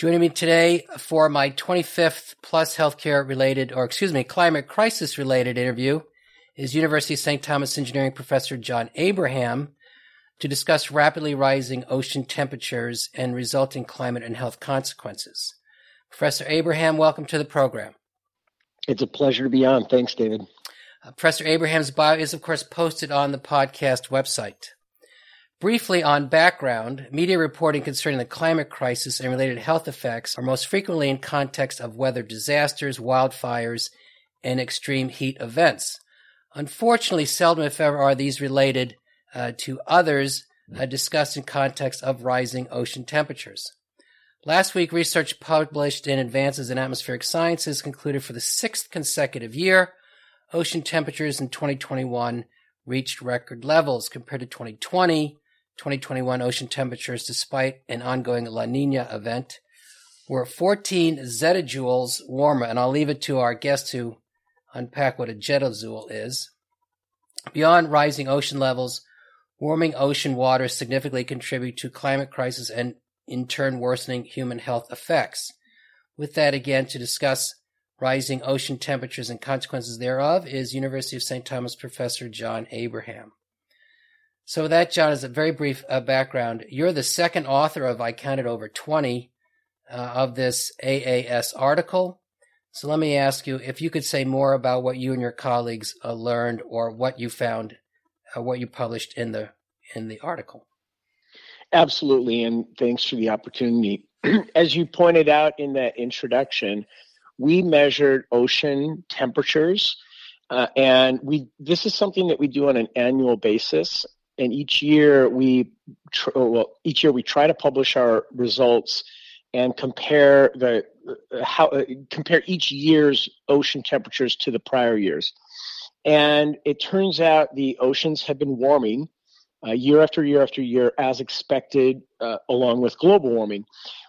Joining me today for my 25th plus healthcare related, or excuse me, climate crisis related interview is University of St. Thomas engineering professor John Abraham to discuss rapidly rising ocean temperatures and resulting climate and health consequences. Professor Abraham, welcome to the program. It's a pleasure to be on. Thanks, David. Uh, Professor Abraham's bio is, of course, posted on the podcast website. Briefly on background, media reporting concerning the climate crisis and related health effects are most frequently in context of weather disasters, wildfires, and extreme heat events. Unfortunately, seldom, if ever, are these related uh, to others uh, discussed in context of rising ocean temperatures. Last week, research published in Advances in Atmospheric Sciences concluded for the sixth consecutive year, ocean temperatures in 2021 reached record levels compared to 2020 2021 ocean temperatures, despite an ongoing La Nina event, were 14 zettajoules warmer. And I'll leave it to our guest to unpack what a zettajoule is. Beyond rising ocean levels, warming ocean waters significantly contribute to climate crisis and in turn worsening human health effects. With that, again, to discuss rising ocean temperatures and consequences thereof is University of St. Thomas professor John Abraham. So that, John, is a very brief uh, background. You're the second author of, I counted over 20 uh, of this AAS article. So let me ask you if you could say more about what you and your colleagues uh, learned or what you found, uh, what you published in the in the article. Absolutely, and thanks for the opportunity. As you pointed out in that introduction, we measured ocean temperatures, uh, and we this is something that we do on an annual basis and each year we tr- well each year we try to publish our results and compare the how uh, compare each year's ocean temperatures to the prior years. And it turns out the oceans have been warming uh, year after year after year as expected uh, along with global warming.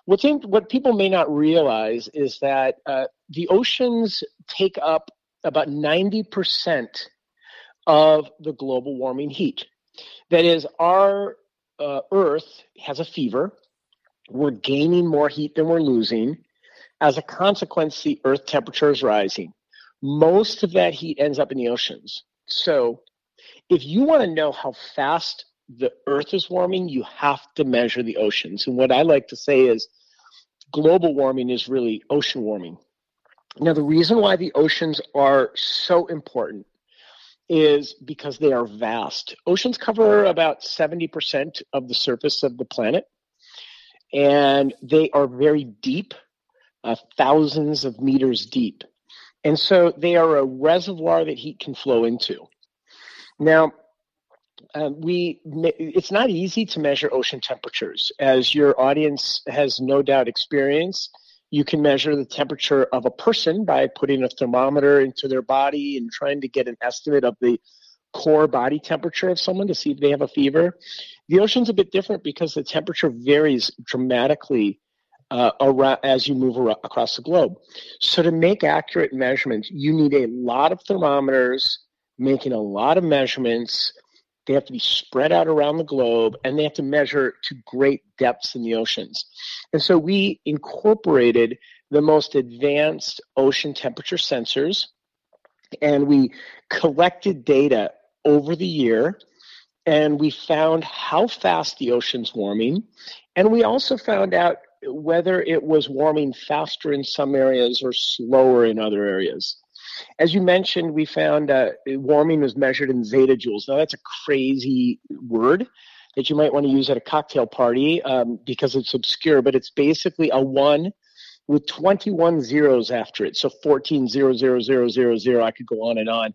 What's in, what people may not realize is that uh, the oceans take up about 90% of the global warming heat that is, our uh, Earth has a fever. We're gaining more heat than we're losing. As a consequence, the Earth temperature is rising. Most of that heat ends up in the oceans. So, if you want to know how fast the Earth is warming, you have to measure the oceans. And what I like to say is global warming is really ocean warming. Now, the reason why the oceans are so important is because they are vast. Oceans cover about 70% of the surface of the planet, and they are very deep, uh, thousands of meters deep. And so they are a reservoir that heat can flow into. Now, uh, we it's not easy to measure ocean temperatures, as your audience has no doubt experienced. You can measure the temperature of a person by putting a thermometer into their body and trying to get an estimate of the core body temperature of someone to see if they have a fever. The ocean's a bit different because the temperature varies dramatically uh, around, as you move around, across the globe. So, to make accurate measurements, you need a lot of thermometers making a lot of measurements. They have to be spread out around the globe and they have to measure to great depths in the oceans. And so we incorporated the most advanced ocean temperature sensors and we collected data over the year and we found how fast the ocean's warming and we also found out whether it was warming faster in some areas or slower in other areas as you mentioned we found uh, warming was measured in zettajoules. now that's a crazy word that you might want to use at a cocktail party um, because it's obscure, but it's basically a one with 21 zeros after it. So 14, 0, 0, 0, 0, 0. I could go on and on.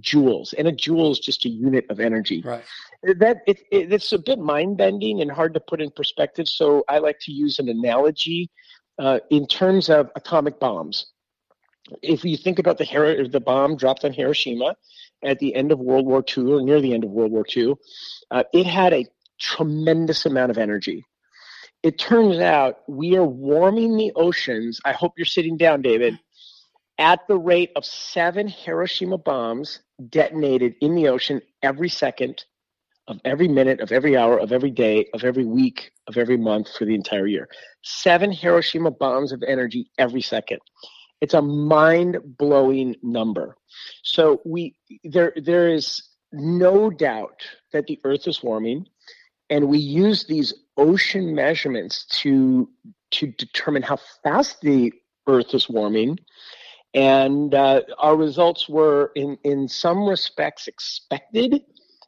Joules. And a joule is just a unit of energy. Right. That it, it, it's a bit mind bending and hard to put in perspective. So I like to use an analogy uh, in terms of atomic bombs. If you think about the the bomb dropped on Hiroshima at the end of World War II or near the end of World War II, uh, it had a tremendous amount of energy. It turns out we are warming the oceans. I hope you're sitting down, David. At the rate of seven Hiroshima bombs detonated in the ocean every second of every minute, of every hour, of every day, of every week, of every month for the entire year. Seven Hiroshima bombs of energy every second. It's a mind-blowing number. So we there there is no doubt that the Earth is warming, and we use these ocean measurements to to determine how fast the Earth is warming. And uh, our results were, in in some respects, expected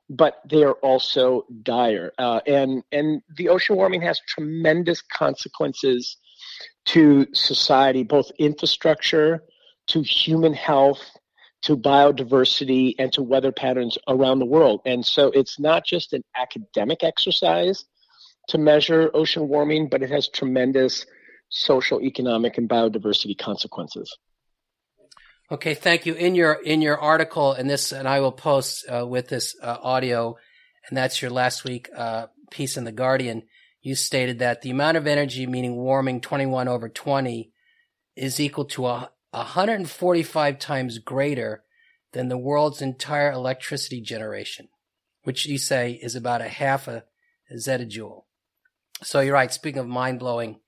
but they are also dire. Uh, and and the ocean warming has tremendous consequences to society, both infrastructure, to human health, to biodiversity, and to weather patterns around the world. And so it's not just an academic exercise to measure ocean warming, but it has tremendous social, economic, and biodiversity consequences. Okay, thank you. In your in your article, and this, and I will post uh, with this uh, audio, and that's your last week uh, piece in the Guardian. You stated that the amount of energy, meaning warming 21 over 20, is equal to a 145 times greater than the world's entire electricity generation, which you say is about a half a zettajoule. So you're right. Speaking of mind blowing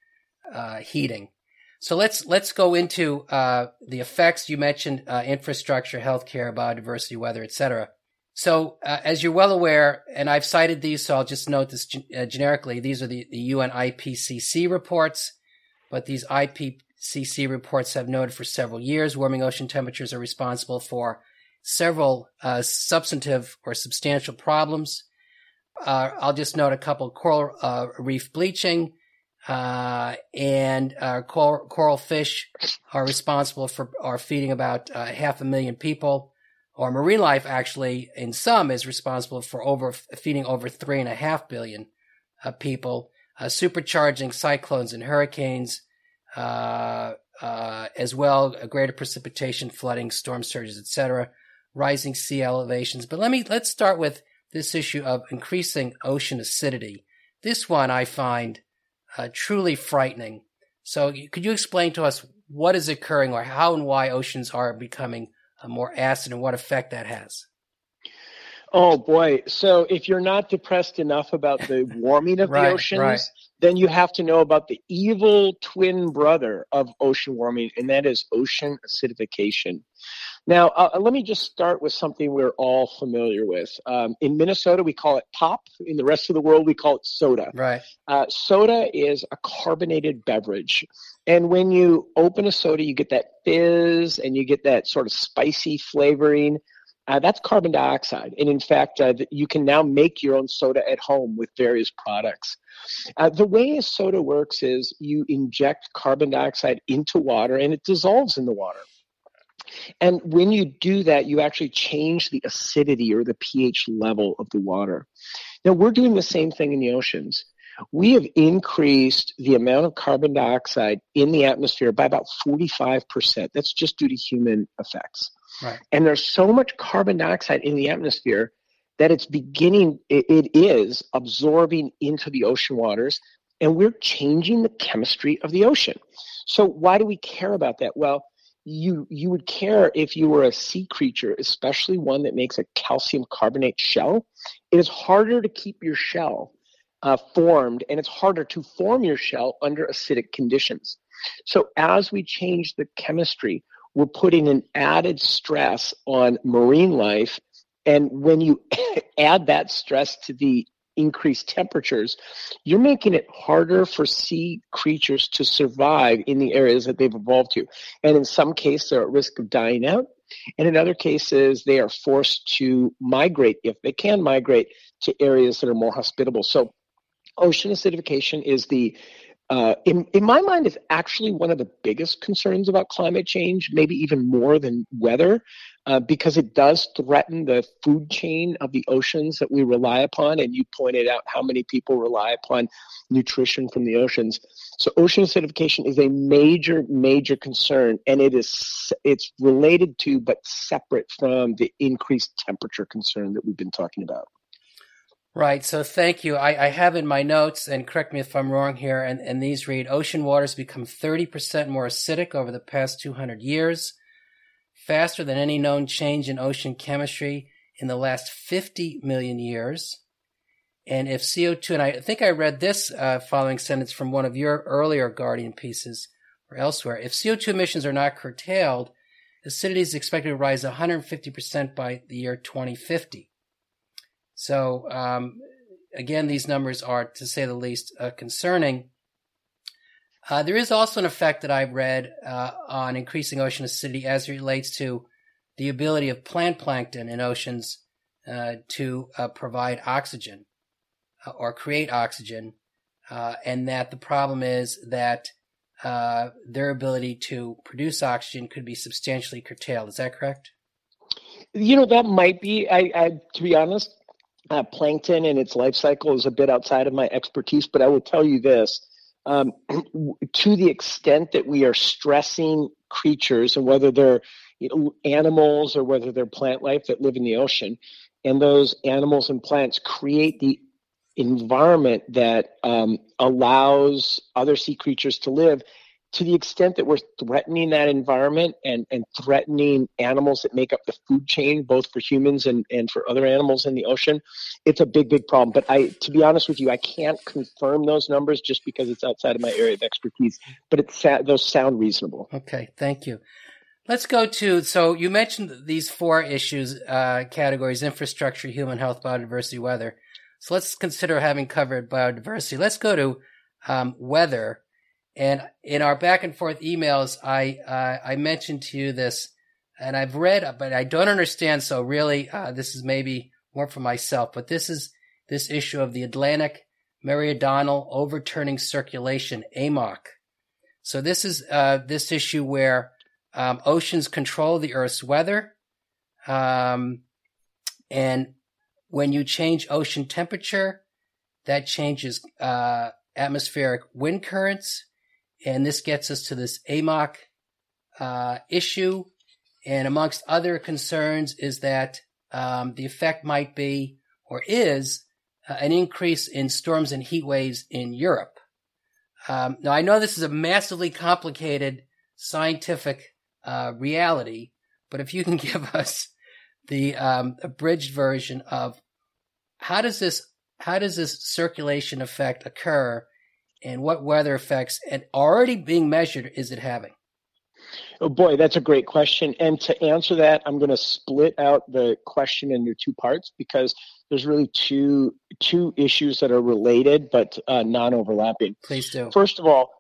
uh, heating, so let's let's go into uh, the effects you mentioned: uh, infrastructure, healthcare, biodiversity, weather, etc. So, uh, as you're well aware, and I've cited these, so I'll just note this uh, generically. These are the, the UN IPCC reports, but these IPCC reports have noted for several years warming ocean temperatures are responsible for several uh, substantive or substantial problems. Uh, I'll just note a couple: coral reef bleaching uh, and uh, coral, fish are responsible for are feeding about uh, half a million people. Or marine life, actually, in some, is responsible for over feeding over three and a half billion uh, people. Uh, supercharging cyclones and hurricanes, uh, as well, greater precipitation, flooding, storm surges, etc. Rising sea elevations. But let me let's start with this issue of increasing ocean acidity. This one I find uh, truly frightening. So, could you explain to us what is occurring, or how and why oceans are becoming uh, more acid, and what effect that has? Oh boy! So, if you're not depressed enough about the warming of right, the oceans, right. then you have to know about the evil twin brother of ocean warming, and that is ocean acidification. Now, uh, let me just start with something we're all familiar with. Um, in Minnesota, we call it pop. In the rest of the world, we call it soda. Right. Uh, soda is a carbonated beverage. And when you open a soda, you get that fizz and you get that sort of spicy flavoring. Uh, that's carbon dioxide. And in fact, uh, you can now make your own soda at home with various products. Uh, the way a soda works is you inject carbon dioxide into water and it dissolves in the water. And when you do that, you actually change the acidity or the pH level of the water. Now, we're doing the same thing in the oceans. We have increased the amount of carbon dioxide in the atmosphere by about 45%. That's just due to human effects. Right. And there's so much carbon dioxide in the atmosphere that it's beginning, it, it is absorbing into the ocean waters, and we're changing the chemistry of the ocean. So, why do we care about that? Well, you you would care if you were a sea creature, especially one that makes a calcium carbonate shell. It is harder to keep your shell uh, formed, and it's harder to form your shell under acidic conditions. So as we change the chemistry, we're putting an added stress on marine life. And when you add that stress to the increased temperatures, you're making it harder for sea creatures to survive in the areas that they've evolved to. And in some cases, they're at risk of dying out. And in other cases, they are forced to migrate, if they can migrate, to areas that are more hospitable. So, ocean acidification is the uh, in, in my mind, is actually one of the biggest concerns about climate change, maybe even more than weather, uh, because it does threaten the food chain of the oceans that we rely upon. And you pointed out how many people rely upon nutrition from the oceans. So ocean acidification is a major, major concern, and it is it's related to but separate from the increased temperature concern that we've been talking about. Right. So thank you. I, I, have in my notes, and correct me if I'm wrong here, and, and these read ocean waters become 30% more acidic over the past 200 years, faster than any known change in ocean chemistry in the last 50 million years. And if CO2, and I think I read this uh, following sentence from one of your earlier Guardian pieces or elsewhere, if CO2 emissions are not curtailed, acidity is expected to rise 150% by the year 2050. So um, again, these numbers are, to say the least, uh, concerning. Uh, there is also an effect that I've read uh, on increasing ocean acidity as it relates to the ability of plant plankton in oceans uh, to uh, provide oxygen uh, or create oxygen, and that the problem is that their ability to produce oxygen could be substantially curtailed. Is that correct? You know, that might be. I, I to be honest, uh, plankton and its life cycle is a bit outside of my expertise, but I will tell you this. Um, to the extent that we are stressing creatures, and whether they're you know, animals or whether they're plant life that live in the ocean, and those animals and plants create the environment that um, allows other sea creatures to live, to the extent that we're threatening that environment and, and threatening animals that make up the food chain, both for humans and, and for other animals in the ocean, it's a big, big problem. But I, to be honest with you, I can't confirm those numbers just because it's outside of my area of expertise. But it's those sound reasonable. Okay, thank you. Let's go to so you mentioned these four issues uh, categories: infrastructure, human health, biodiversity, weather. So let's consider having covered biodiversity. Let's go to um, weather and in our back and forth emails, I uh, I mentioned to you this, and I've read, but I don't understand. So really, uh, this is maybe more for myself. But this is this issue of the Atlantic Meridional Overturning Circulation (AMOC). So this is uh, this issue where um, oceans control the Earth's weather, um, and when you change ocean temperature, that changes uh, atmospheric wind currents and this gets us to this AMOC uh, issue. And amongst other concerns is that um, the effect might be or is uh, an increase in storms and heat waves in Europe. Um, now, I know this is a massively complicated scientific uh, reality, but if you can give us the um, abridged version of how does this how does this circulation effect occur and what weather effects and already being measured is it having? Oh boy, that's a great question. And to answer that, I'm going to split out the question into two parts because there's really two two issues that are related but uh, non-overlapping. Please do. First of all,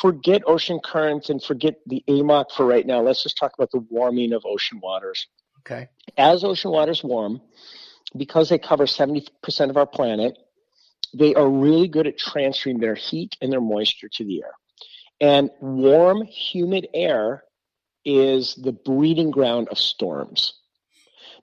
forget ocean currents and forget the AMOC for right now. Let's just talk about the warming of ocean waters. Okay. As ocean waters warm, because they cover 70% of our planet, they are really good at transferring their heat and their moisture to the air. And warm, humid air is the breeding ground of storms.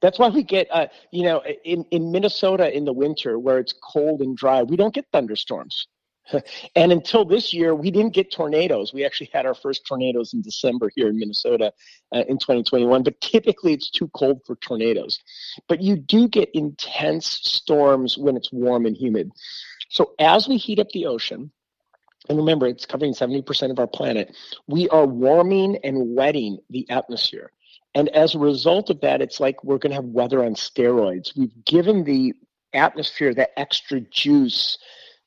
That's why we get, uh, you know, in, in Minnesota in the winter where it's cold and dry, we don't get thunderstorms. and until this year, we didn't get tornadoes. We actually had our first tornadoes in December here in Minnesota uh, in 2021, but typically it's too cold for tornadoes. But you do get intense storms when it's warm and humid. So as we heat up the ocean, and remember it's covering 70% of our planet, we are warming and wetting the atmosphere. And as a result of that, it's like we're going to have weather on steroids. We've given the atmosphere that extra juice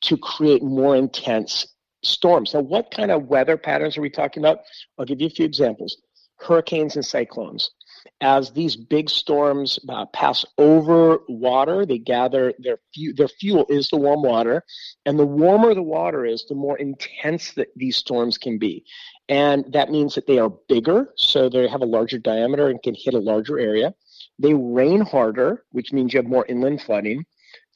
to create more intense storms. Now, what kind of weather patterns are we talking about? I'll give you a few examples hurricanes and cyclones. As these big storms uh, pass over water, they gather their, fu- their fuel is the warm water. And the warmer the water is, the more intense that these storms can be. And that means that they are bigger, so they have a larger diameter and can hit a larger area. They rain harder, which means you have more inland flooding.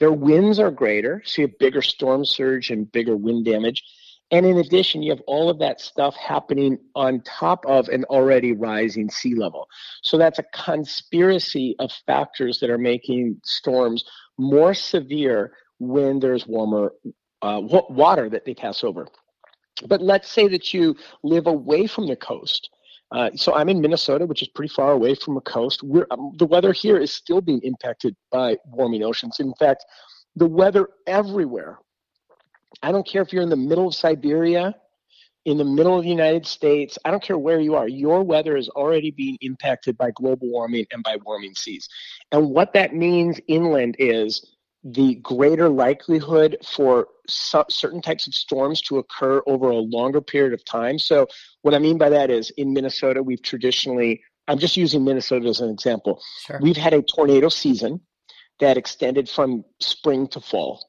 Their winds are greater, so you have bigger storm surge and bigger wind damage. And in addition, you have all of that stuff happening on top of an already rising sea level. So that's a conspiracy of factors that are making storms more severe when there's warmer uh, water that they pass over. But let's say that you live away from the coast. Uh, so I'm in Minnesota, which is pretty far away from the coast. Um, the weather here is still being impacted by warming oceans. In fact, the weather everywhere I don't care if you're in the middle of Siberia, in the middle of the United States, I don't care where you are, your weather is already being impacted by global warming and by warming seas. And what that means inland is the greater likelihood for certain types of storms to occur over a longer period of time. So, what I mean by that is in Minnesota, we've traditionally, I'm just using Minnesota as an example, sure. we've had a tornado season that extended from spring to fall.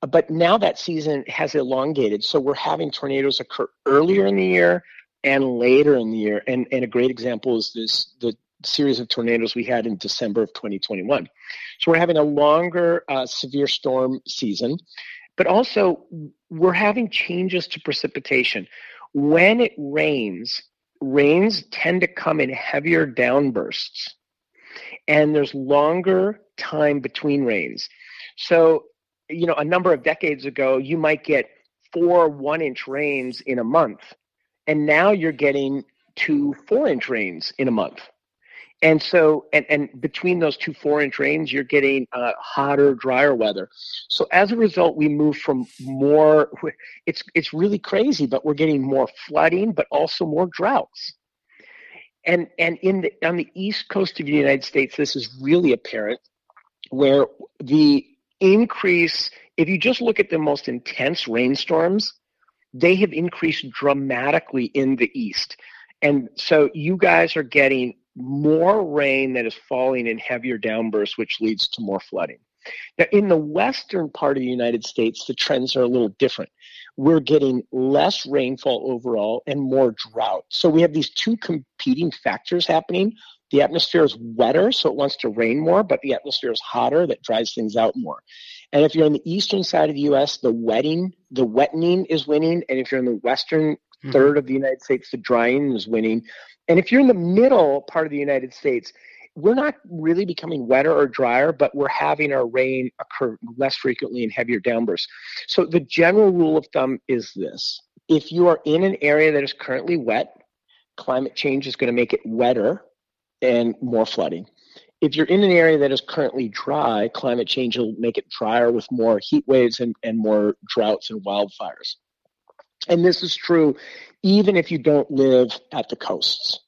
But now that season has elongated, so we're having tornadoes occur earlier in the year and later in the year. And, and a great example is this the series of tornadoes we had in December of 2021. So we're having a longer uh, severe storm season, but also we're having changes to precipitation. When it rains, rains tend to come in heavier downbursts, and there's longer time between rains. So you know, a number of decades ago, you might get four one inch rains in a month. And now you're getting two four inch rains in a month. And so, and, and between those two four inch rains, you're getting uh, hotter, drier weather. So as a result, we move from more, it's, it's really crazy, but we're getting more flooding, but also more droughts. And, and in the, on the east coast of the United States, this is really apparent where the increase, if you just look at the most intense rainstorms, they have increased dramatically in the east. And so you guys are getting more rain that is falling in heavier downbursts, which leads to more flooding. Now, in the western part of the United States, the trends are a little different. We're getting less rainfall overall and more drought. So we have these two competing factors happening the atmosphere is wetter, so it wants to rain more, but the atmosphere is hotter, that dries things out more. And if you're on the eastern side of the U.S., the wetting, the wetting is winning, and if you're in the western mm-hmm. third of the United States, the drying is winning. And if you're in the middle part of the United States, we're not really becoming wetter or drier, but we're having our rain occur less frequently and heavier downbursts. So the general rule of thumb is this: if you are in an area that is currently wet, climate change is going to make it wetter and more flooding. If you're in an area that is currently dry, climate change will make it drier with more heat waves and, and more droughts and wildfires. And this is true even if you don't live at the coasts.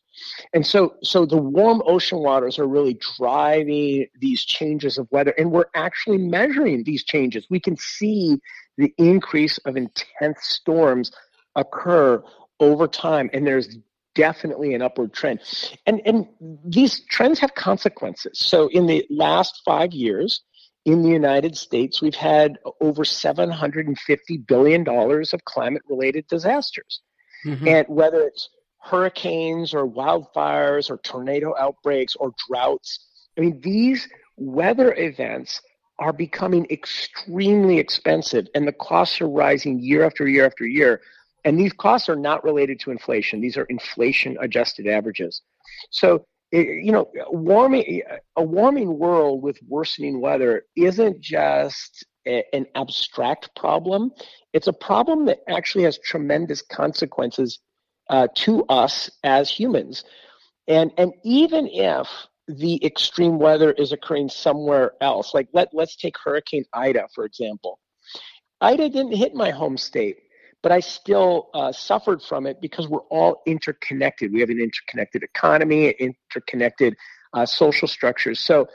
And so, so the warm ocean waters are really driving these changes of weather, and we're actually measuring these changes. We can see the increase of intense storms occur over time, and there's definitely an upward trend. And, and these trends have consequences. So in the last five years, in the United States, we've had over $750 billion of climate related disasters. Mm-hmm. And whether it's hurricanes or wildfires or tornado outbreaks or droughts, I mean, these weather events are becoming extremely expensive and the costs are rising year after year after year and these costs are not related to inflation. These are inflation adjusted averages. So, you know, warming, a warming world with worsening weather isn't just a, an abstract problem. It's a problem that actually has tremendous consequences uh, to us as humans. And, and even if the extreme weather is occurring somewhere else, like let, let's take Hurricane Ida, for example. Ida didn't hit my home state but I still uh, suffered from it because we're all interconnected. We have an interconnected economy, interconnected uh, social structures. So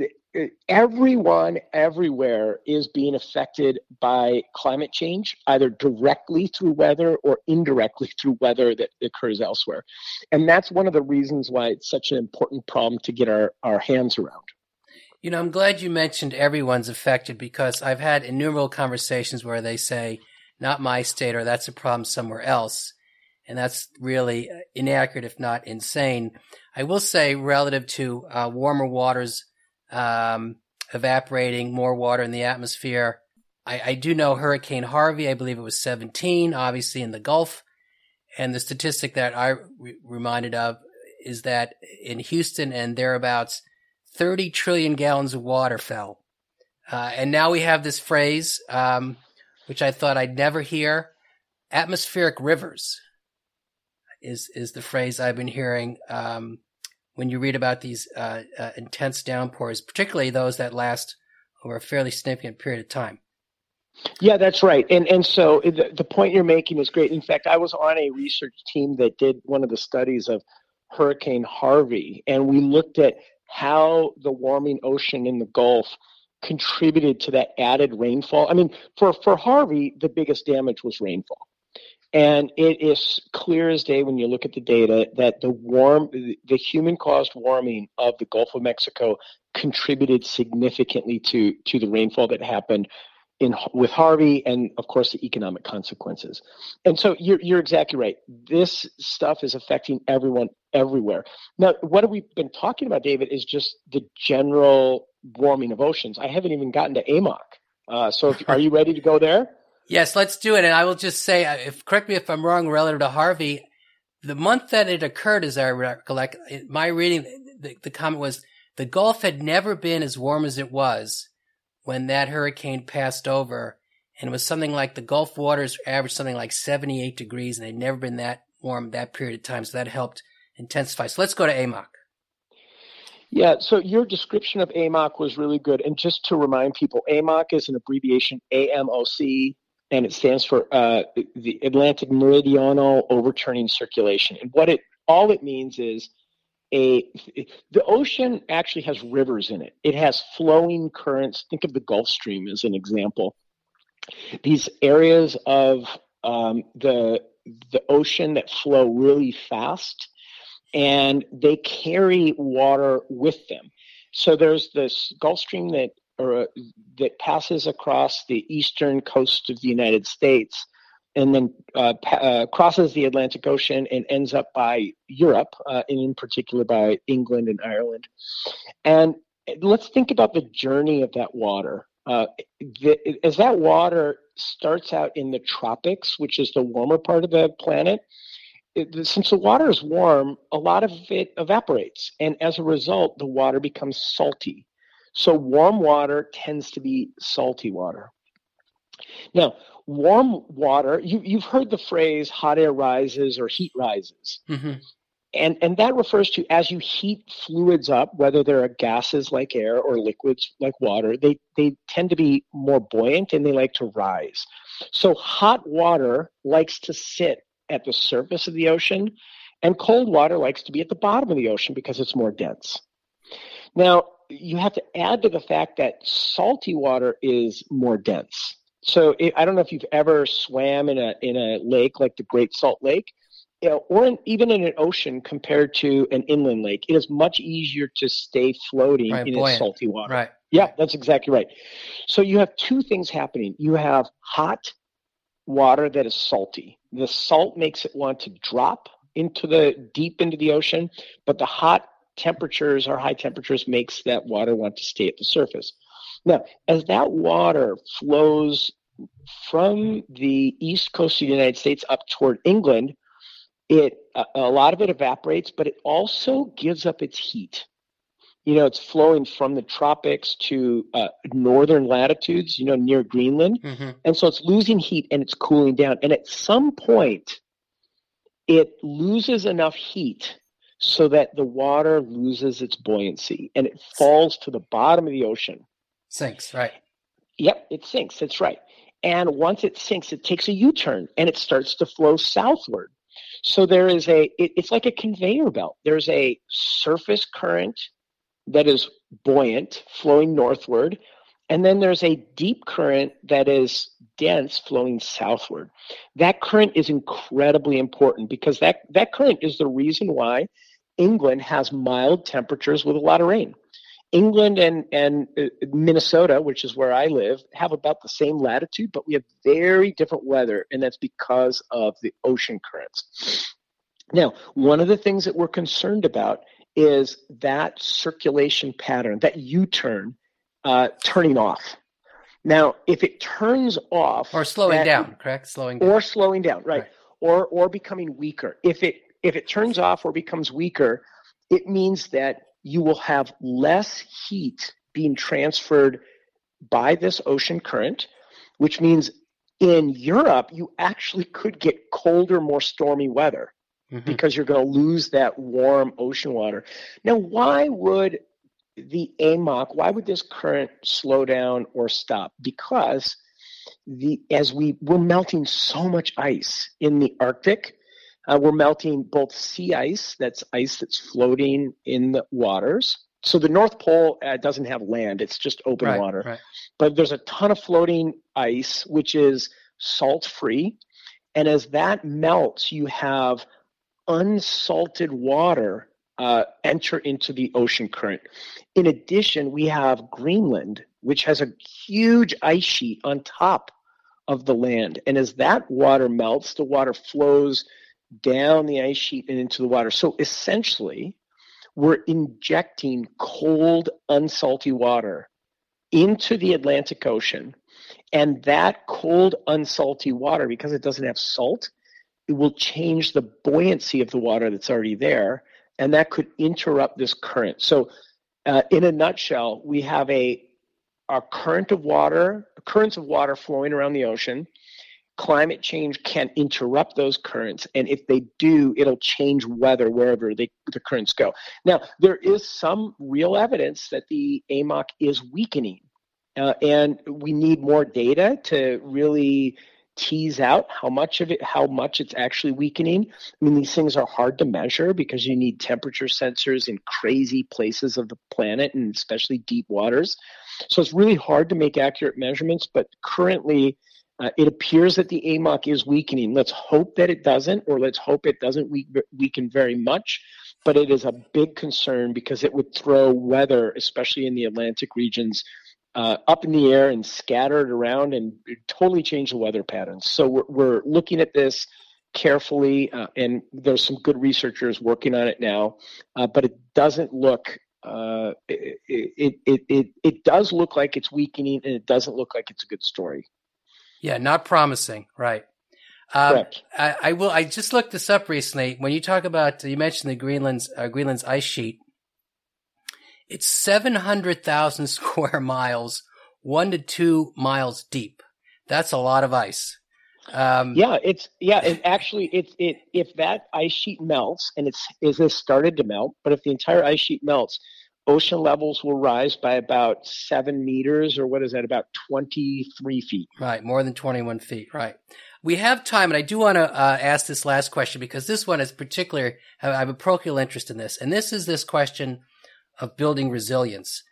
uh, everyone everywhere is being affected by climate change, either directly through weather or indirectly through weather that occurs elsewhere. And that's one of the reasons why it's such an important problem to get our, our hands around. You know, I'm glad you mentioned everyone's affected because I've had innumerable conversations where they say, not my state, or that's a problem somewhere else. And that's really inaccurate, if not insane. I will say, relative to uh, warmer waters um, evaporating, more water in the atmosphere, I, I do know Hurricane Harvey, I believe it was 17, obviously in the Gulf. And the statistic that I re- reminded of is that in Houston and thereabouts, 30 trillion gallons of water fell. Uh, and now we have this phrase, um, which I thought I'd never hear atmospheric rivers is, is the phrase I've been hearing, um, when you read about these, uh, uh, intense downpours, particularly those that last over a fairly significant period of time. Yeah, that's right. And and so the, the point you're making is great. In fact, I was on a research team that did one of the studies of Hurricane Harvey, and we looked at how the warming ocean in the Gulf contributed to that added rainfall. I mean, for, for Harvey, the biggest damage was rainfall. And it is clear as day when you look at the data that the warm, the human caused warming of the Gulf of Mexico contributed significantly to, to the rainfall that happened in with Harvey and of course the economic consequences. And so you're you're exactly right. This stuff is affecting everyone everywhere. Now, what we've we been talking about, David, is just the general warming of oceans. I haven't even gotten to AMOC. Uh, so if, are you ready to go there? Yes, let's do it. And I will just say, uh, if correct me if I'm wrong, relative to Harvey, the month that it occurred, as I recollect, my reading, the, the comment was the Gulf had never been as warm as it was when that hurricane passed over, and it was something like the Gulf waters averaged something like 78 degrees, and they'd never been that warm that period of time. So that helped intensify. So let's go to AMOC. Yeah, so your description of AMOC was really good. And just to remind people, AMOC is an abbreviation AMOC, and it stands for uh, the Atlantic Meridional Overturning Circulation. And what it all it means is a the ocean actually has rivers in it. It has flowing currents. Think of the Gulf Stream as an example. These areas of um, the the ocean that flow really fast, and they carry water with them. So there's this Gulf Stream that or, that passes across the eastern coast of the United States and then uh, uh, crosses the Atlantic Ocean and ends up by Europe, uh, and in particular by England and Ireland. And let's think about the journey of that water. Uh, the, as that water starts out in the tropics, which is the warmer part of the planet, it, since the water is warm, a lot of it evaporates, and as a result, the water becomes salty. So warm water tends to be salty water. Now, warm water, you, you've heard the phrase hot air rises or heat rises. Mm-hmm. And, and that refers to as you heat fluids up, whether they're gases like air or liquids like water, they, they tend to be more buoyant and they like to rise. So hot water likes to sit at the surface of the ocean, and cold water likes to be at the bottom of the ocean because it's more dense. Now, you have to add to the fact that salty water is more dense. So it, I don't know if you've ever swam in a in a lake like the Great Salt Lake, you know, or in, even in an ocean compared to an inland lake. It is much easier to stay floating right, in its salty water. Right. Yeah, that's exactly right. So you have two things happening. You have hot water that is salty. The salt makes it want to drop into the deep into the ocean, but the hot temperatures or high temperatures makes that water want to stay at the surface. Now, as that water flows from the east coast of the United States up toward England, it a, a lot of it evaporates, but it also gives up its heat. You know, it's flowing from the tropics to uh, northern latitudes, you know, near Greenland. Mm-hmm. And so it's losing heat and it's cooling down. And at some point, it loses enough heat so that the water loses its buoyancy and it falls to the bottom of the ocean. Sinks, right. Yep, it sinks. That's right. And once it sinks, it takes a U turn and it starts to flow southward. So there is a, it, it's like a conveyor belt. There's a surface current that is buoyant flowing northward. And then there's a deep current that is dense flowing southward. That current is incredibly important because that, that current is the reason why England has mild temperatures with a lot of rain. England and, and uh, Minnesota, which is where I live, have about the same latitude, but we have very different weather, and that's because of the ocean currents. Now, one of the things that we're concerned about is that circulation pattern, that U turn, uh, turning off. Now, if it turns off or slowing that- down, correct? Slowing down. or slowing down, right. Right. Or or becoming weaker. If it if it turns off or becomes weaker, it means that you will have less heat being transferred by this ocean current, which means in Europe you actually could get colder, more stormy weather Mhm. because you're going to lose that warm ocean water. Now, why would the AMOC, why would this current slow down or stop? Because the as we we're melting so much ice in the Arctic, uh, we're melting both sea ice, that's ice that's floating in the waters. So the North Pole uh, doesn't have land; it's just open right, water Right. but there's a ton of floating ice which is salt free and as that melts you have unsalted water uh, enter into the ocean current. In addition we have greenland which has a huge ice sheet on top of the land. And as that water melts the water flows down the ice sheet and into the water. So essentially we're injecting cold unsalty water into the Atlantic Ocean. And that cold, unsalty water, because it doesn't have salt, it will change the buoyancy of the water that's already there. And that could interrupt this current. So, uh, in a nutshell, we have a, a current of water, currents of water flowing around the ocean. Climate change can interrupt those currents. And if they do, it'll change weather wherever they, the currents go. Now, there is some real evidence that the AMOC is weakening, uh, and we need more data to really tease out how much of it, how much it's actually weakening. I mean, these things are hard to measure because you need temperature sensors in crazy places of the planet, and especially deep waters. So it's really hard to make accurate measurements. But currently, uh, it appears that the AMOC is weakening. Let's hope that it doesn't, or let's hope it doesn't weak, weaken very much but it is a big concern because it would throw weather, especially in the Atlantic regions, uh, up in the air and scatter it around and totally change the weather patterns. So we're, we're looking at this carefully, uh, and there's some good researchers working on it now, uh, but it doesn't look. Uh, it, it, it, it, it does look like it's weakening and it doesn't look like it's a good story. Yeah, not promising. Right. Um, Correct. I, I will. I just looked this up recently. When you talk about, you mentioned the Greenland's uh, Greenland's ice sheet. It's seven hundred thousand square miles, one to two miles deep. That's a lot of ice. Um, Yeah, it's yeah, and actually, it's it if that ice sheet melts and it's is this started to melt, but if the entire ice sheet melts, ocean levels will rise by about seven meters, or what is that, about twenty three feet. Right, more than 21 feet. Right. We have time, and I do want to uh, ask this last question because this one is particular. I have a parochial interest in this, and this is this question of building resilience.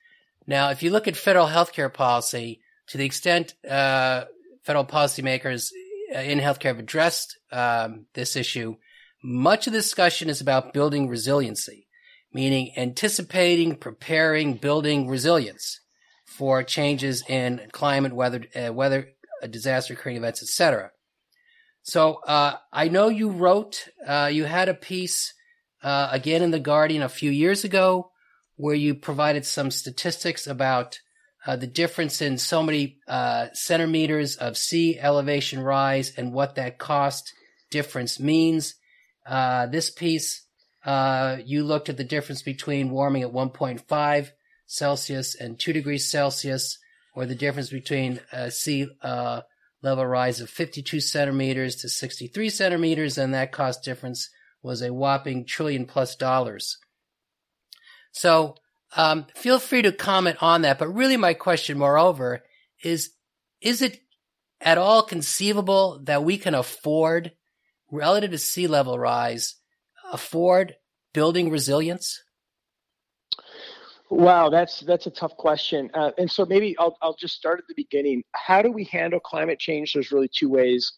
Now, if you look at federal healthcare policy, to the extent uh, federal policymakers uh, in healthcare have addressed um, this issue, much of the discussion is about building resiliency, meaning anticipating, preparing, building resilience for changes in climate, weather, uh, weather, uh, disaster occurring events, etc. So uh, I know you wrote, uh, you had a piece uh, again in the Guardian a few years ago where you provided some statistics about uh, the difference in so many uh, centimeters of sea elevation rise and what that cost difference means. Uh, this piece, uh, you looked at the difference between warming at 1.5 Celsius and 2 degrees Celsius, or the difference between uh, sea uh, level rise of 52 centimeters to 63 centimeters, and that cost difference was a whopping trillion plus dollars. So um, feel free to comment on that. But really, my question, moreover, is is it at all conceivable that we can afford, relative to sea level rise, afford building resilience? Wow, that's that's a tough question. Uh, and so maybe I'll I'll just start at the beginning. How do we handle climate change? There's really two ways.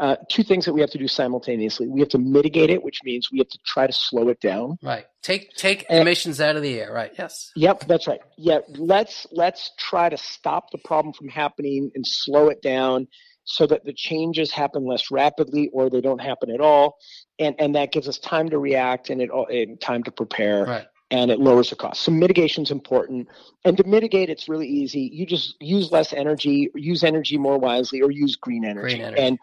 Uh, two things that we have to do simultaneously. We have to mitigate it, which means we have to try to slow it down. Right. Take take And- emissions out of the air. Right. Yes. Yep, that's right. Yeah, let's let's try to stop the problem from happening and slow it down so that the changes happen less rapidly or they don't happen at all, and and that gives us time to react and it all and time to prepare Right. and it lowers the cost. So mitigation is important. And to mitigate, it's really easy. You just use less energy, use energy more wisely, or use green energy. Green energy. And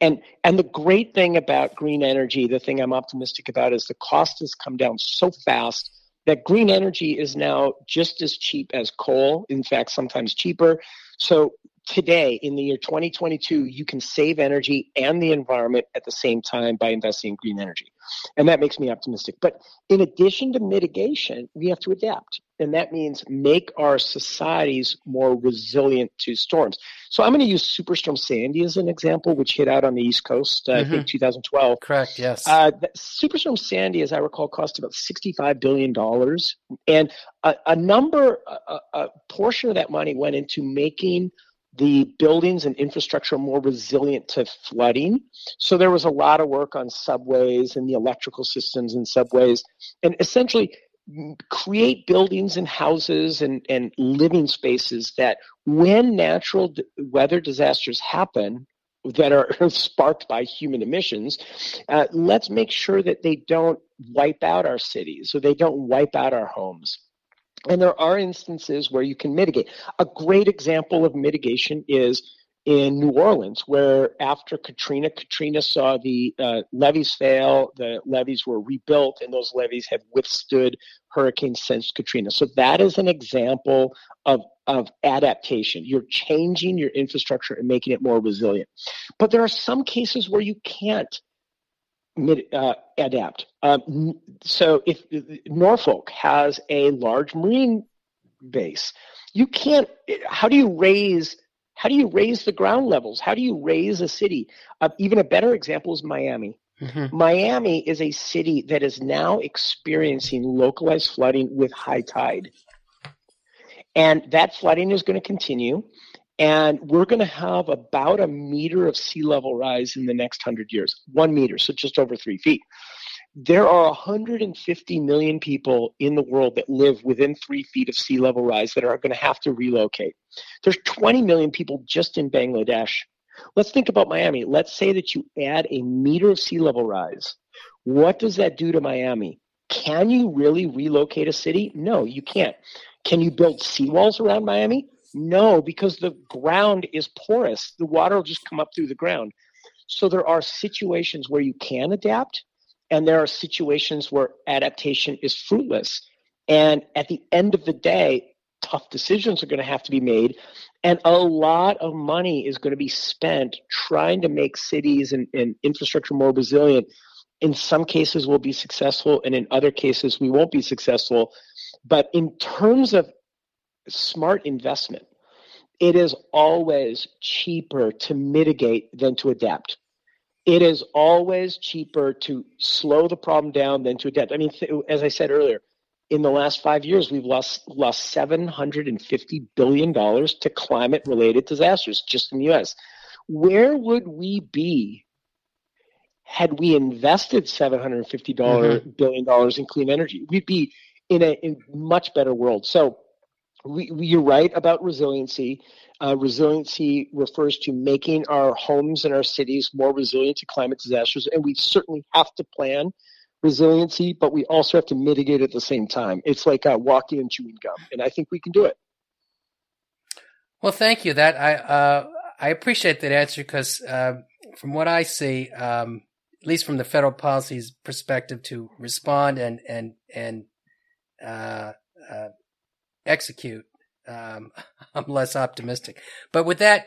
and and the great thing about green energy, the thing I'm optimistic about, is the cost has come down so fast that green energy is now just as cheap as coal. In fact, sometimes cheaper. So today in the year 2022 you can save energy and the environment at the same time by investing in green energy and that makes me optimistic but in addition to mitigation we have to adapt and that means make our societies more resilient to storms so i'm going to use superstorm sandy as an example which hit out on the east coast uh, mm-hmm. i think 2012 correct yes uh, superstorm sandy as i recall cost about 65 billion dollars and a, a number a, a portion of that money went into making the buildings and infrastructure more resilient to flooding. So there was a lot of work on subways and the electrical systems in subways, and essentially create buildings and houses and, and living spaces that when natural d- weather disasters happen that are sparked by human emissions, uh, let's make sure that they don't wipe out our cities so they don't wipe out our homes. And there are instances where you can mitigate. A great example of mitigation is in New Orleans, where after Katrina, Katrina saw the uh, levees fail, the levees were rebuilt, and those levees have withstood hurricanes since Katrina. So that is an example of, of adaptation. You're changing your infrastructure and making it more resilient. But there are some cases where you can't uh, adapt. Um, so if Norfolk has a large marine base, you can't. How do you raise? How do you raise the ground levels? How do you raise a city? Uh, even a better example is Miami. Mm-hmm. Miami is a city that is now experiencing localized flooding with high tide. And that flooding is going to continue. And we're going to have about a meter of sea level rise in the next 100 years, one meter, so just over three feet. There are 150 million people in the world that live within three feet of sea level rise that are going to have to relocate. There's 20 million people just in Bangladesh. Let's think about Miami. Let's say that you add a meter of sea level rise. What does that do to Miami? Can you really relocate a city? No, you can't. Can you build seawalls around Miami? No, because the ground is porous. The water will just come up through the ground. So there are situations where you can adapt, and there are situations where adaptation is fruitless. And at the end of the day, tough decisions are going to have to be made. And a lot of money is going to be spent trying to make cities and, and infrastructure more resilient. In some cases, we'll be successful, and in other cases, we won't be successful. But in terms of smart investment. It is always cheaper to mitigate than to adapt. It is always cheaper to slow the problem down than to adapt. I mean, th- as I said earlier, in the last five years, we've lost lost seven hundred and fifty billion dollars to climate related disasters just in the U.S. Where would we be had we invested seven hundred fifty mm-hmm. billion dollars in clean energy? We'd be in a in much better world. So we, we, you're right about resiliency. Uh, resiliency refers to making our homes and our cities more resilient to climate disasters, and we certainly have to plan resiliency, but we also have to mitigate at the same time. It's like uh, walking and chewing gum, and I think we can do it. Well, thank you. That I uh, I appreciate that answer because uh, from what I see, um, at least from the federal policy's perspective, to respond and and and uh, uh, execute, um, I'm less optimistic. But with that,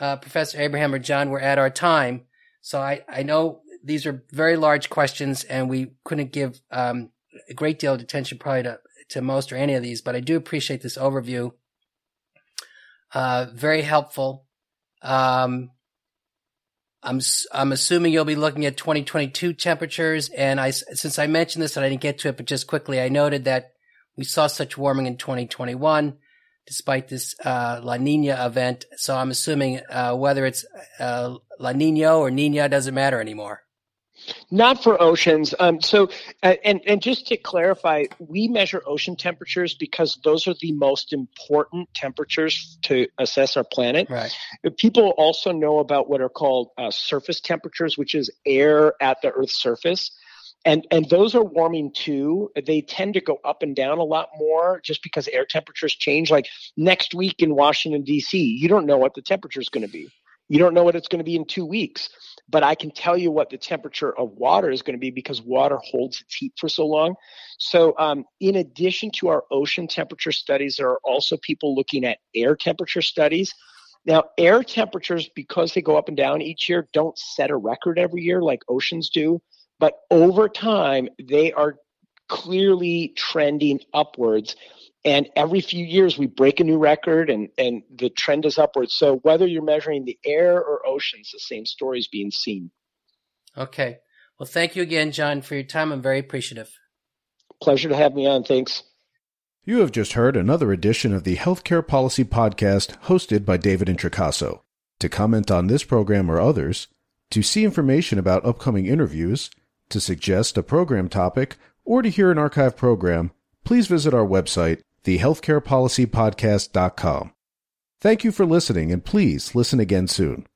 uh, Professor Abraham or John, we're at our time. So I, I know these are very large questions and we couldn't give um, a great deal of attention probably to, to most or any of these, but I do appreciate this overview. Uh, very helpful. Um, I'm I'm assuming you'll be looking at 2022 temperatures, and I since I mentioned this and I didn't get to it, but just quickly, I noted that we saw such warming in 2021 despite this uh, La Nina event. So I'm assuming uh, whether it's uh, La Nina or Nina doesn't matter anymore. Not for oceans. Um, so, uh, and and just to clarify, we measure ocean temperatures because those are the most important temperatures to assess our planet. Right. People also know about what are called uh, surface temperatures, which is air at the Earth's surface. And and those are warming too. They tend to go up and down a lot more just because air temperatures change. Like next week in washington d.c you don't know what the temperature is going to be. You don't know what it's going to be in two weeks. But i can tell you what the temperature of water is going to be because water holds its heat for so long. So um, in addition to our ocean temperature studies there are also people looking at air temperature studies. Now, air temperatures, because they go up and down each year, don't set a record every year like oceans do. But over time, they are clearly trending upwards. And every few years, we break a new record and, and the trend is upwards. So whether you're measuring the air or oceans, the same story is being seen. Okay. Well, thank you again, John, for your time. I'm very appreciative. Pleasure to have me on. Thanks. You have just heard another edition of the Healthcare Policy Podcast hosted by David Introcaso. To comment on this program or others, to see information about upcoming interviews, to suggest a program topic, or to hear an archive program, please visit our website, thehealthcarepolicypodcast.com. Thank you for listening, and please listen again soon.